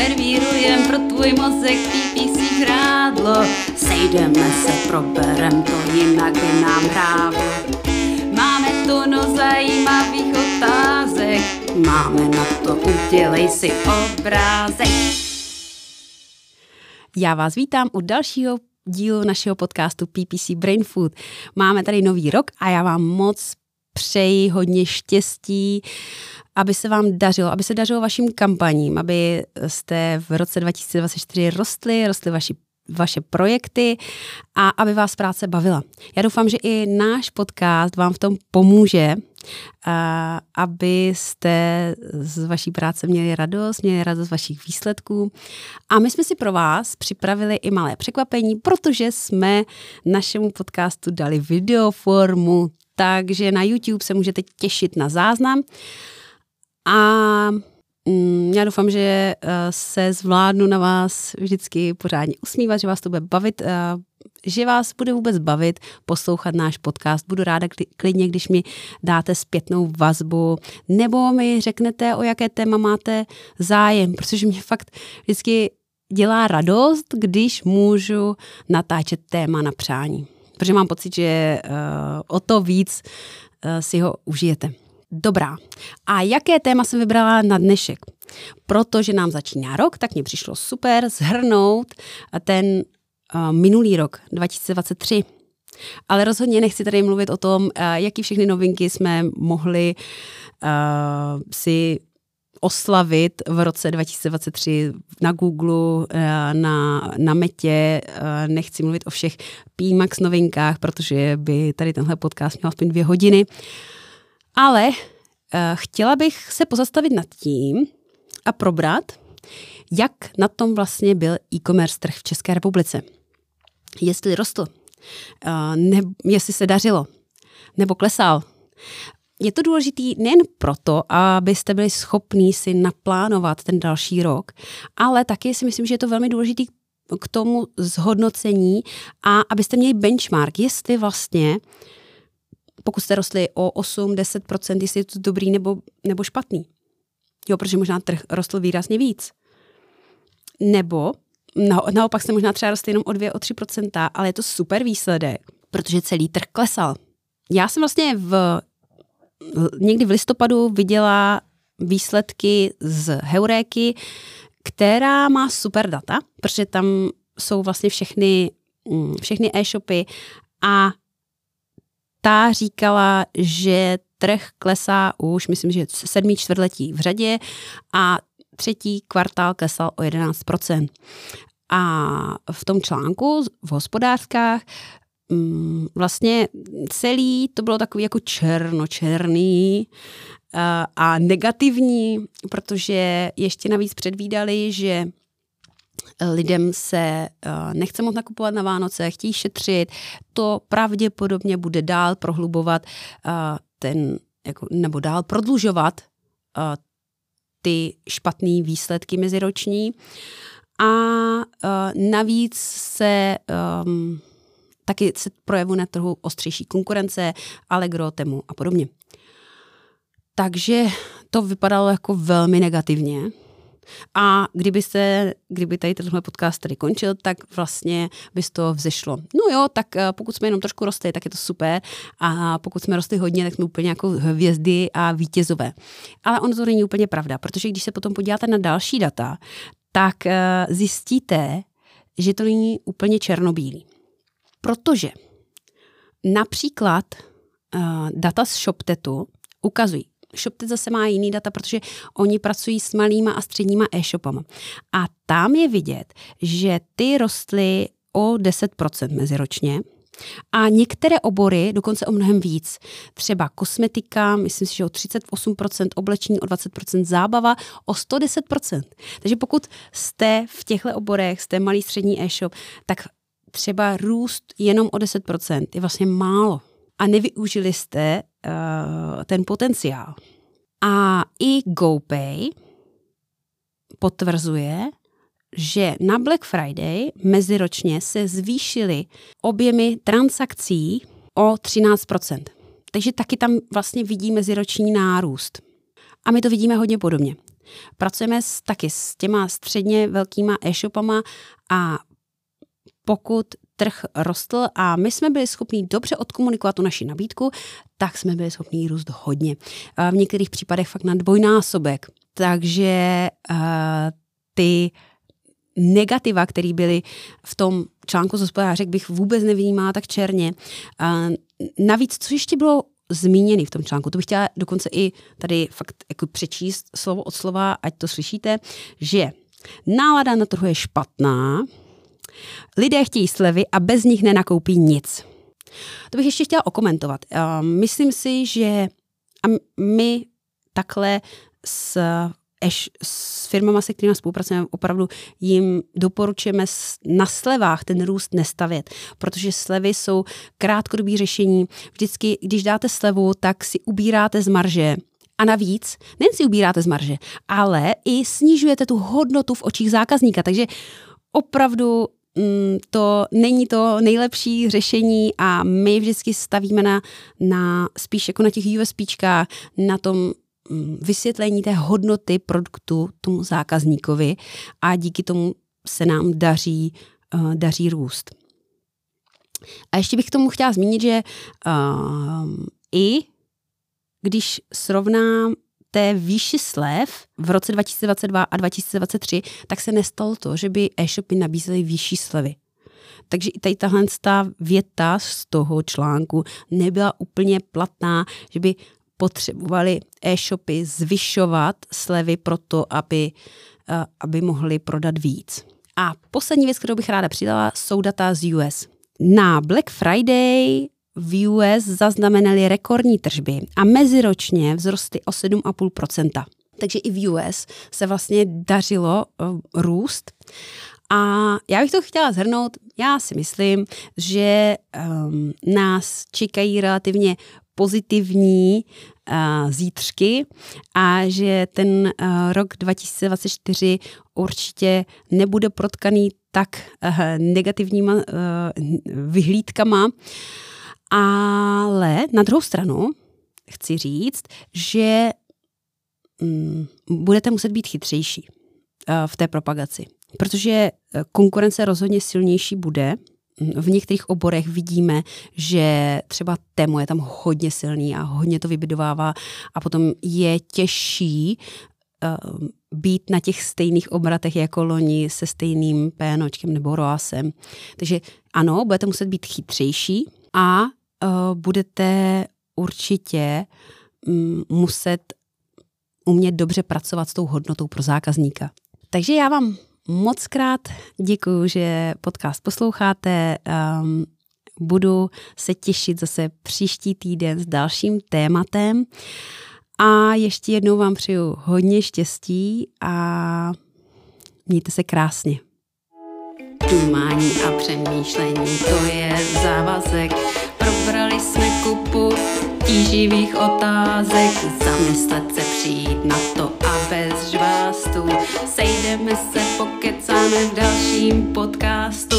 servírujem pro tvůj mozek PPC hrádlo. Sejdeme se, proberem to, jinak by nám hrálo. Máme tu no zajímavých otázek, máme na to, udělej si obrázek. Já vás vítám u dalšího dílu našeho podcastu PPC Brain Food. Máme tady nový rok a já vám moc přeji hodně štěstí, aby se vám dařilo, aby se dařilo vašim kampaním, aby jste v roce 2024 rostli, rostly vaši vaše projekty a aby vás práce bavila. Já doufám, že i náš podcast vám v tom pomůže, abyste z vaší práce měli radost, měli radost z vašich výsledků. A my jsme si pro vás připravili i malé překvapení, protože jsme našemu podcastu dali videoformu, takže na YouTube se můžete těšit na záznam. A Mm, já doufám, že eh, se zvládnu na vás vždycky pořádně usmívat, že vás to bude bavit, eh, že vás bude vůbec bavit poslouchat náš podcast. Budu ráda klidně, když mi dáte zpětnou vazbu, nebo mi řeknete, o jaké téma máte zájem, protože mě fakt vždycky dělá radost, když můžu natáčet téma na přání. Protože mám pocit, že uh, o to víc uh, si ho užijete. Dobrá. A jaké téma jsem vybrala na dnešek? Protože nám začíná rok, tak mě přišlo super zhrnout ten uh, minulý rok, 2023. Ale rozhodně nechci tady mluvit o tom, uh, jaký všechny novinky jsme mohli uh, si oslavit v roce 2023 na Google, na, na Metě. Nechci mluvit o všech PMAX novinkách, protože by tady tenhle podcast měl aspoň dvě hodiny. Ale uh, chtěla bych se pozastavit nad tím a probrat, jak na tom vlastně byl e-commerce trh v České republice. Jestli rostl, ne, jestli se dařilo, nebo klesal. Je to důležitý nejen proto, abyste byli schopní si naplánovat ten další rok, ale taky si myslím, že je to velmi důležitý k tomu zhodnocení a abyste měli benchmark, jestli vlastně pokud jste rostli o 8-10%, jestli je to dobrý nebo, nebo špatný. Jo, protože možná trh rostl výrazně víc. Nebo naopak jste možná třeba rostli jenom o 2-3%, ale je to super výsledek, protože celý trh klesal. Já jsem vlastně v, někdy v listopadu viděla výsledky z Heuréky, která má super data, protože tam jsou vlastně všechny, mm, všechny e-shopy a ta říkala, že trh klesá už, myslím, že sedmý čtvrtletí v řadě a třetí kvartál klesal o 11%. A v tom článku v hospodářkách vlastně celý to bylo takový jako černočerný a negativní, protože ještě navíc předvídali, že lidem se uh, nechce moc nakupovat na Vánoce, chtějí šetřit, to pravděpodobně bude dál prohlubovat uh, ten, jako, nebo dál prodlužovat ty špatné výsledky meziroční. A navíc se um, taky se projevuje na trhu ostřejší konkurence, Allegro, Temu a podobně. Takže to vypadalo jako velmi negativně. A kdybyste, kdyby tady tenhle podcast tady končil, tak vlastně by z toho vzešlo. No jo, tak eh, pokud jsme jenom trošku rostli, tak je to super. A pokud jsme rostli hodně, tak jsme úplně jako hvězdy a vítězové. Ale ono to není úplně pravda, protože když se potom podíváte na další data, tak eh, zjistíte, že to není úplně černobílý. Protože například uh, data z ShopTetu ukazují, ShopTet zase má jiný data, protože oni pracují s malýma a středníma e-shopama. A tam je vidět, že ty rostly o 10% meziročně, a některé obory dokonce o mnohem víc. Třeba kosmetika, myslím si, že o 38%, oblečení o 20%, zábava o 110%. Takže pokud jste v těchto oborech, jste malý střední e-shop, tak třeba růst jenom o 10% je vlastně málo. A nevyužili jste uh, ten potenciál. A i GoPay potvrzuje, že na Black Friday meziročně se zvýšily objemy transakcí o 13%. Takže taky tam vlastně vidí meziroční nárůst. A my to vidíme hodně podobně. Pracujeme s, taky s těma středně velkýma e-shopama a pokud trh rostl a my jsme byli schopni dobře odkomunikovat tu naši nabídku, tak jsme byli schopni růst hodně. V některých případech fakt na dvojnásobek. Takže uh, ty negativa, které byly v tom článku z hospodářek, bych vůbec nevnímala tak černě. Navíc, co ještě bylo zmíněný v tom článku, to bych chtěla dokonce i tady fakt jako přečíst slovo od slova, ať to slyšíte, že nálada na trhu je špatná, lidé chtějí slevy a bez nich nenakoupí nic. To bych ještě chtěla okomentovat. Uh, myslím si, že my takhle s eš, s firmama, se kterými spolupracujeme, opravdu jim doporučujeme na slevách ten růst nestavět, protože slevy jsou krátkodobý řešení. Vždycky, když dáte slevu, tak si ubíráte z marže, a navíc, nejen si ubíráte z marže, ale i snižujete tu hodnotu v očích zákazníka. Takže opravdu to není to nejlepší řešení a my vždycky stavíme na, na spíš jako na těch USPčkách, na tom Mm, vysvětlení té hodnoty produktu tomu zákazníkovi a díky tomu se nám daří, uh, daří růst. A ještě bych k tomu chtěla zmínit, že uh, i když srovnám té výši slev v roce 2022 a 2023, tak se nestalo to, že by e-shopy nabízely vyšší slevy. Takže i tady tahle věta z toho článku nebyla úplně platná, že by potřebovali e-shopy zvyšovat slevy pro to, aby, eh, aby mohli prodat víc. A poslední věc, kterou bych ráda přidala, jsou data z US. Na Black Friday v US zaznamenali rekordní tržby a meziročně vzrostly o 7,5%. Takže i v US se vlastně dařilo uh, růst. A já bych to chtěla zhrnout. Já si myslím, že um, nás čekají relativně pozitivní uh, zítřky a že ten uh, rok 2024 určitě nebude protkaný tak uh, negativníma uh, vyhlídkama. Ale na druhou stranu chci říct, že um, budete muset být chytřejší uh, v té propagaci, protože konkurence rozhodně silnější bude. V některých oborech vidíme, že třeba témo je tam hodně silný a hodně to vybudovává a potom je těžší uh, být na těch stejných obratech jako loni se stejným pénočkem nebo roasem. Takže ano, budete muset být chytřejší a budete určitě um, muset umět dobře pracovat s tou hodnotou pro zákazníka. Takže já vám Moc krát děkuji, že podcast posloucháte. Um, budu se těšit zase příští týden s dalším tématem. A ještě jednou vám přeju hodně štěstí a mějte se krásně. Dumání a přemýšlení, to je závazek. Tíživých otázek, zamyslet se přijít na to a bez žvástu. Sejdeme se, pokecáme v dalším podcastu.